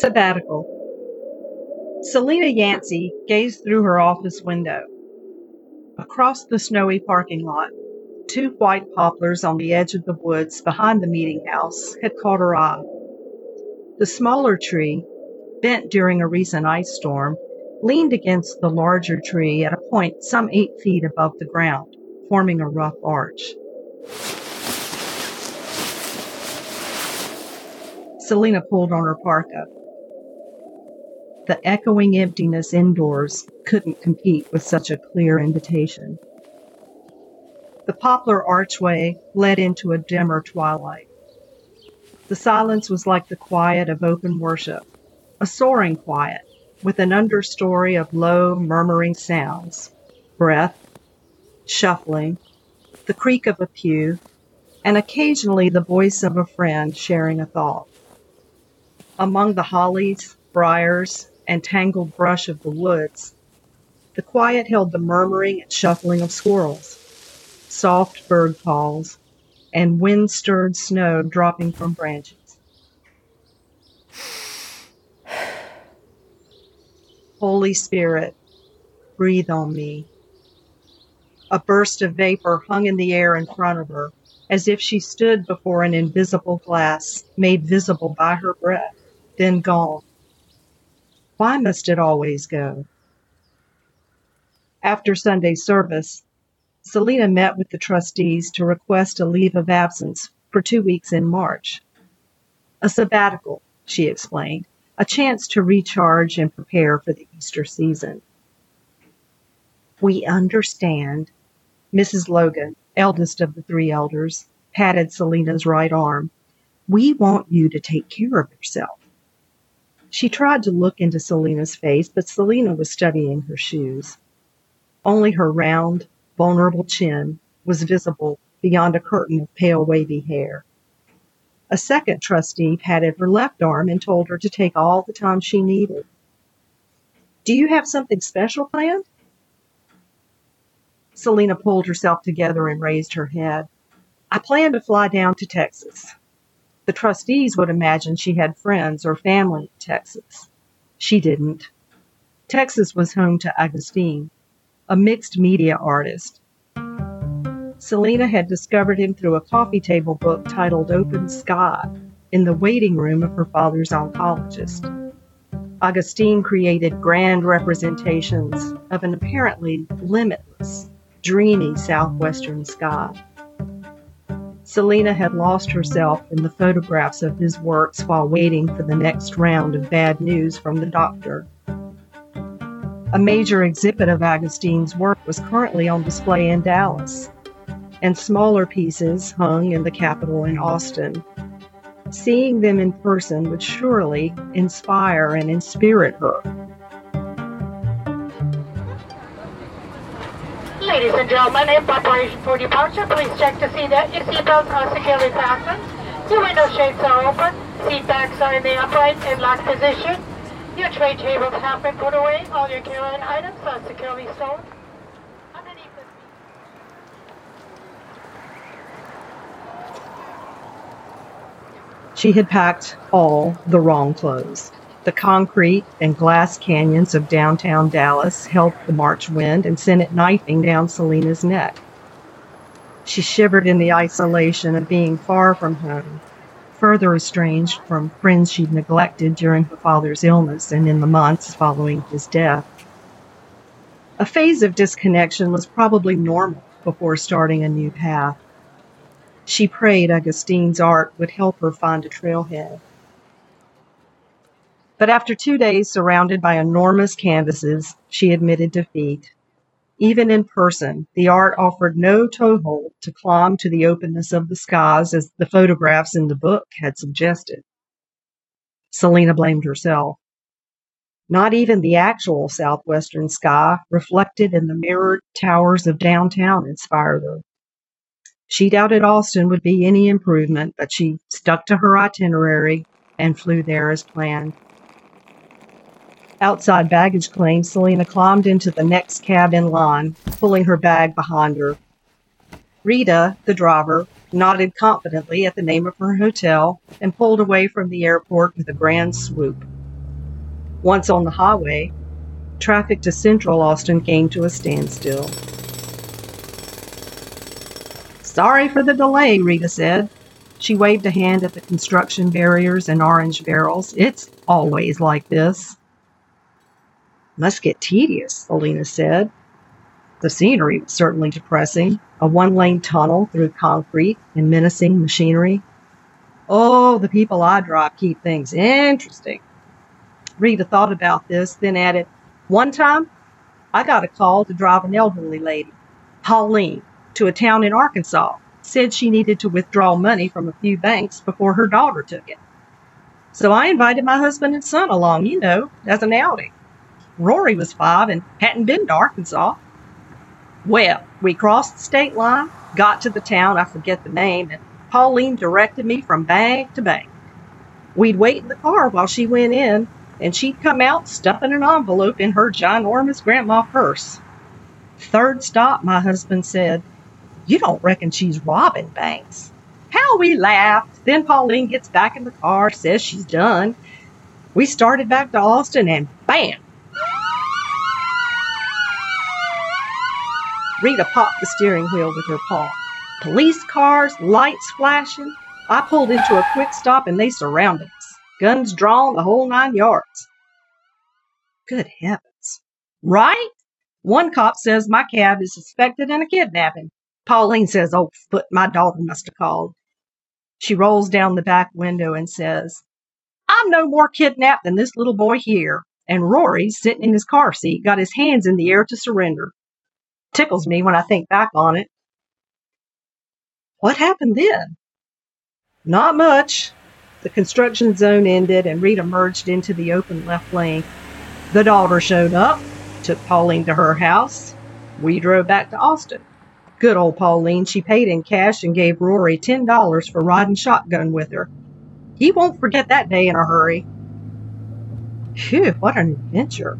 Sabbatical. Silena Yancey gazed through her office window. Across the snowy parking lot, two white poplars on the edge of the woods behind the meeting house had caught her eye. The smaller tree, bent during a recent ice storm, leaned against the larger tree at a point some eight feet above the ground, forming a rough arch. Silena pulled on her parka. The echoing emptiness indoors couldn't compete with such a clear invitation. The poplar archway led into a dimmer twilight. The silence was like the quiet of open worship, a soaring quiet, with an understory of low, murmuring sounds breath, shuffling, the creak of a pew, and occasionally the voice of a friend sharing a thought. Among the hollies, briars, and tangled brush of the woods, the quiet held the murmuring and shuffling of squirrels, soft bird calls, and wind stirred snow dropping from branches. Holy Spirit, breathe on me. A burst of vapor hung in the air in front of her, as if she stood before an invisible glass made visible by her breath then gone. Why must it always go? After Sunday service, Silena met with the trustees to request a leave of absence for two weeks in March. A sabbatical, she explained, a chance to recharge and prepare for the Easter season. We understand. Mrs. Logan, eldest of the three elders, patted Silena's right arm. We want you to take care of yourself. She tried to look into Silena's face, but Silena was studying her shoes. Only her round, vulnerable chin was visible beyond a curtain of pale wavy hair. A second trustee patted her left arm and told her to take all the time she needed. Do you have something special planned? Silena pulled herself together and raised her head. I plan to fly down to Texas. The trustees would imagine she had friends or family in Texas. She didn't. Texas was home to Augustine, a mixed media artist. Silena had discovered him through a coffee table book titled Open Sky in the waiting room of her father's oncologist. Augustine created grand representations of an apparently limitless, dreamy southwestern sky. Silena had lost herself in the photographs of his works while waiting for the next round of bad news from the doctor. A major exhibit of Augustine's work was currently on display in Dallas, and smaller pieces hung in the Capitol in Austin. Seeing them in person would surely inspire and inspirit her and gentlemen, in preparation for departure, please check to see that your seatbelts are securely fastened, your window shades are open, seat backs are in the upright and locked position, your tray tables have been put away, all your carry-on items are securely stored. She had packed all the wrong clothes. The concrete and glass canyons of downtown Dallas helped the March wind and sent it knifing down Silena's neck. She shivered in the isolation of being far from home, further estranged from friends she'd neglected during her father's illness and in the months following his death. A phase of disconnection was probably normal before starting a new path. She prayed Augustine's art would help her find a trailhead. But after two days surrounded by enormous canvases, she admitted defeat. Even in person, the art offered no toehold to climb to the openness of the skies as the photographs in the book had suggested. Silena blamed herself. Not even the actual southwestern sky, reflected in the mirrored towers of downtown, inspired her. She doubted Austin would be any improvement, but she stuck to her itinerary and flew there as planned. Outside baggage claim, Silena climbed into the next cab in line, pulling her bag behind her. Rita, the driver, nodded confidently at the name of her hotel and pulled away from the airport with a grand swoop. Once on the highway, traffic to central Austin came to a standstill. Sorry for the delay, Rita said. She waved a hand at the construction barriers and orange barrels. It's always like this. Must get tedious, Silena said. The scenery was certainly depressing a one lane tunnel through concrete and menacing machinery. Oh, the people I drive keep things interesting. Rita thought about this, then added, One time, I got a call to drive an elderly lady, Pauline, to a town in Arkansas, said she needed to withdraw money from a few banks before her daughter took it. So I invited my husband and son along, you know, as an outing. Rory was five and hadn't been to Arkansas. Well, we crossed the state line, got to the town, I forget the name, and Pauline directed me from bank to bank. We'd wait in the car while she went in, and she'd come out stuffing an envelope in her ginormous grandma purse. Third stop, my husband said, you don't reckon she's robbing banks. How we laughed. Then Pauline gets back in the car, says she's done. We started back to Austin, and bam! Rita popped the steering wheel with her paw. Police cars, lights flashing. I pulled into a quick stop and they surrounded us. Guns drawn, the whole nine yards. Good heavens. Right? One cop says my cab is suspected in a kidnapping. Pauline says, Oh, foot, my daughter must have called. She rolls down the back window and says, I'm no more kidnapped than this little boy here. And Rory, sitting in his car seat, got his hands in the air to surrender. Tickles me when I think back on it. What happened then? Not much. The construction zone ended and Rita merged into the open left lane. The daughter showed up, took Pauline to her house. We drove back to Austin. Good old Pauline, she paid in cash and gave Rory $10 for riding shotgun with her. He won't forget that day in a hurry. Phew, what an adventure.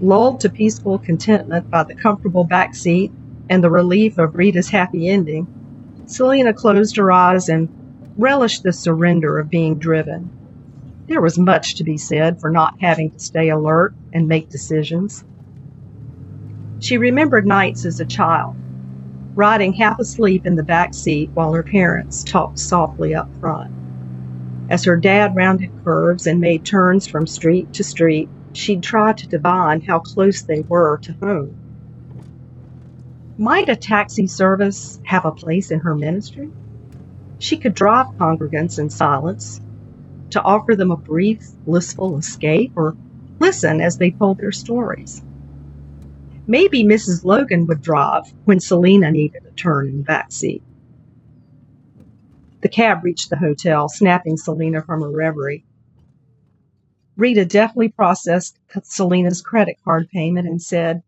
Lulled to peaceful contentment by the comfortable back seat and the relief of Rita's happy ending, Silena closed her eyes and relished the surrender of being driven. There was much to be said for not having to stay alert and make decisions. She remembered nights as a child riding half asleep in the back seat while her parents talked softly up front. As her dad rounded curves and made turns from street to street, she'd try to divine how close they were to home. Might a taxi service have a place in her ministry? She could drive congregants in silence to offer them a brief, blissful escape or listen as they told their stories. Maybe Mrs. Logan would drive when Silena needed a turn in the back seat. The cab reached the hotel, snapping Silena from her reverie. Rita deftly processed Silena's credit card payment and said,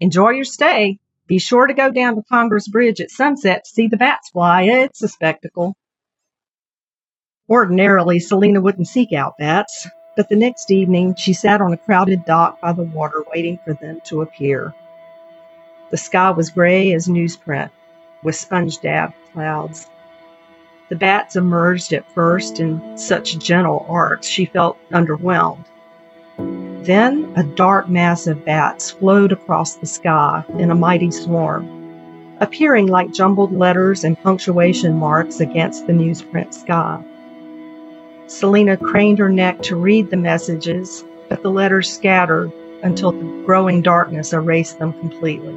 Enjoy your stay. Be sure to go down to Congress Bridge at sunset to see the bats fly. It's a spectacle. Ordinarily, Silena wouldn't seek out bats, but the next evening she sat on a crowded dock by the water waiting for them to appear. The sky was gray as newsprint, with sponge dabbed clouds. The bats emerged at first in such gentle arcs she felt underwhelmed. Then a dark mass of bats flowed across the sky in a mighty swarm, appearing like jumbled letters and punctuation marks against the newsprint sky. Silena craned her neck to read the messages, but the letters scattered until the growing darkness erased them completely.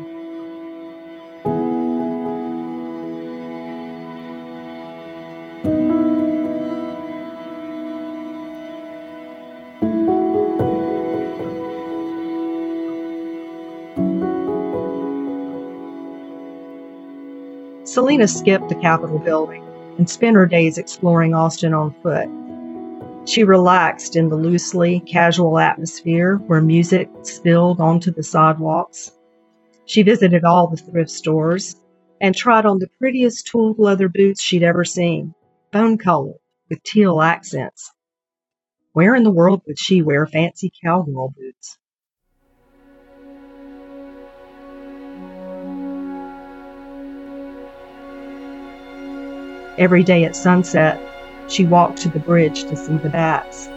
Silena skipped the Capitol building and spent her days exploring Austin on foot. She relaxed in the loosely casual atmosphere where music spilled onto the sidewalks. She visited all the thrift stores and tried on the prettiest tooled leather boots she'd ever seen, bone colored with teal accents. Where in the world would she wear fancy cowgirl boots? Every day at sunset, she walked to the bridge to see the bats.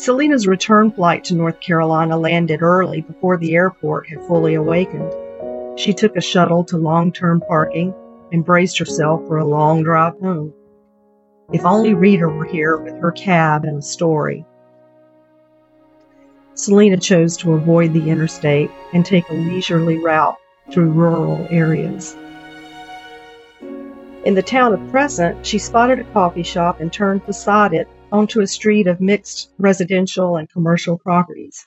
Silena's return flight to North Carolina landed early before the airport had fully awakened. She took a shuttle to long term parking and braced herself for a long drive home. If only Rita were here with her cab and a story. Silena chose to avoid the interstate and take a leisurely route through rural areas. In the town of Crescent, she spotted a coffee shop and turned beside it onto a street of mixed residential and commercial properties.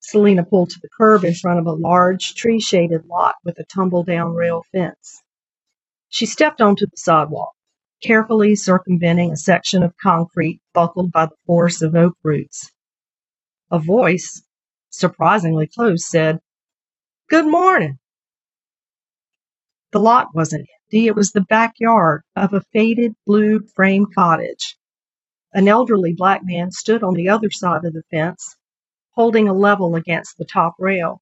Silena pulled to the curb in front of a large tree shaded lot with a tumble down rail fence. She stepped onto the sidewalk, carefully circumventing a section of concrete buckled by the force of oak roots. A voice, surprisingly close, said, Good morning. The lot wasn't empty, it was the backyard of a faded blue frame cottage. An elderly black man stood on the other side of the fence, holding a level against the top rail.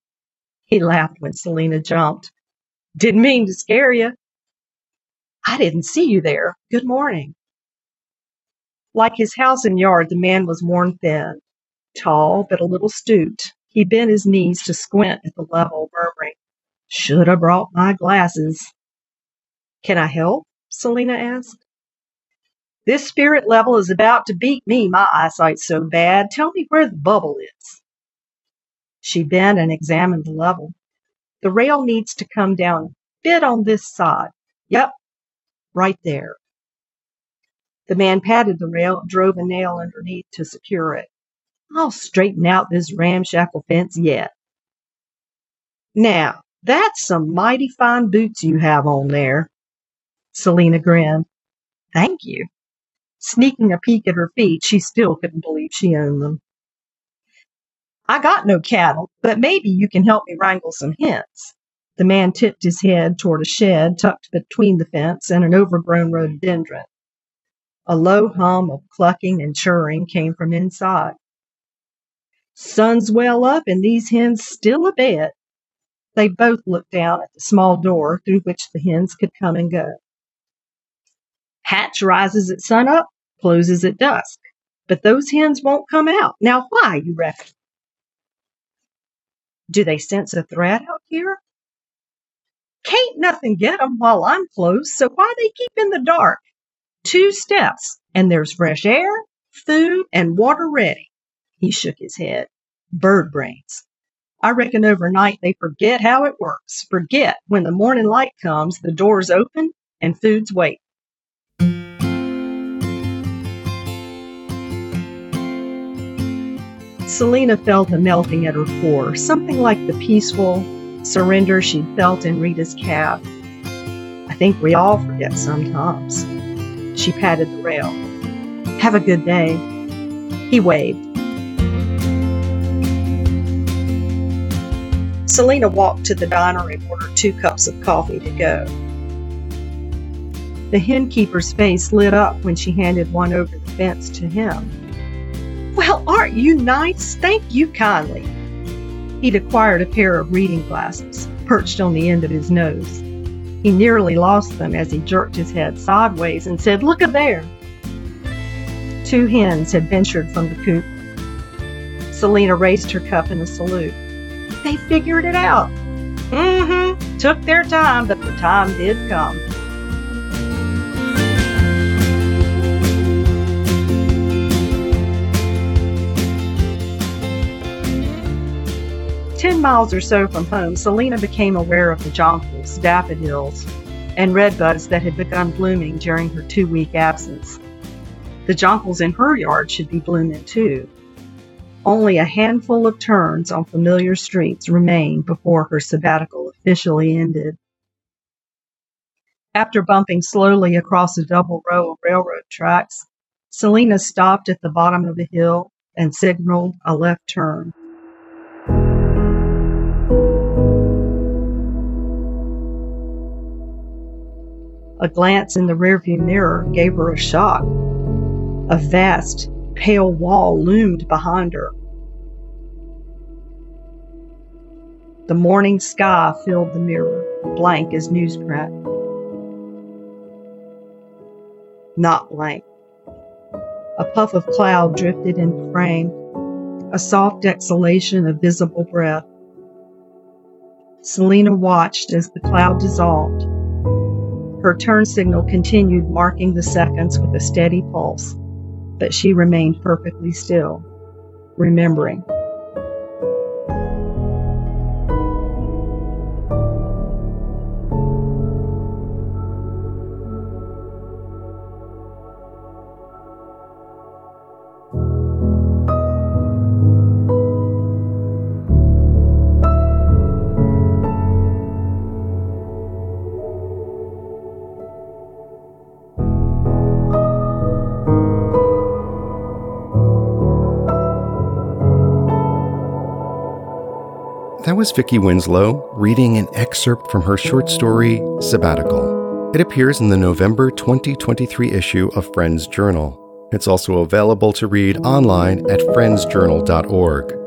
He laughed when Silena jumped. Didn't mean to scare you. I didn't see you there. Good morning. Like his house and yard, the man was worn thin, tall, but a little stooped. He bent his knees to squint at the level, murmuring, Should have brought my glasses. Can I help? Silena asked. This spirit level is about to beat me. My eyesight's so bad. Tell me where the bubble is. She bent and examined the level. The rail needs to come down a bit on this side. Yep, right there. The man patted the rail and drove a nail underneath to secure it. I'll straighten out this ramshackle fence yet. Now, that's some mighty fine boots you have on there. Silena grinned. Thank you. Sneaking a peek at her feet, she still couldn't believe she owned them. I got no cattle, but maybe you can help me wrangle some hens. The man tipped his head toward a shed tucked between the fence and an overgrown rhododendron. A low hum of clucking and churring came from inside. Sun's well up and these hens still abed. They both looked down at the small door through which the hens could come and go. Hatch rises at sunup, closes at dusk. But those hens won't come out. Now, why, you reckon? Do they sense a threat out here? Can't nothing get 'em while I'm close, so why they keep in the dark? Two steps, and there's fresh air, food, and water ready. He shook his head. Bird brains. I reckon overnight they forget how it works. Forget when the morning light comes, the door's open and food's waiting. Silena felt a melting at her core, something like the peaceful surrender she'd felt in Rita's cab. I think we all forget sometimes. She patted the rail. Have a good day. He waved. Silena walked to the diner and ordered two cups of coffee to go. The hen keeper's face lit up when she handed one over the fence to him. Well, aren't you nice? Thank you kindly. He'd acquired a pair of reading glasses, perched on the end of his nose. He nearly lost them as he jerked his head sideways and said, Look a there. Two hens had ventured from the coop. Silena raised her cup in a salute. They figured it out. Mm-hmm. Took their time, but the time did come. Miles or so from home, Silena became aware of the jonquils, daffodils, and redbuds that had begun blooming during her two week absence. The jonquils in her yard should be blooming too. Only a handful of turns on familiar streets remained before her sabbatical officially ended. After bumping slowly across a double row of railroad tracks, Silena stopped at the bottom of a hill and signaled a left turn. A glance in the rearview mirror gave her a shock. A vast, pale wall loomed behind her. The morning sky filled the mirror, blank as newsprint. Not blank. A puff of cloud drifted into frame, a soft exhalation of visible breath. Silena watched as the cloud dissolved. Her turn signal continued marking the seconds with a steady pulse, but she remained perfectly still, remembering. Was Vicki Winslow reading an excerpt from her short story, Sabbatical. It appears in the November 2023 issue of Friends Journal. It's also available to read online at friendsjournal.org.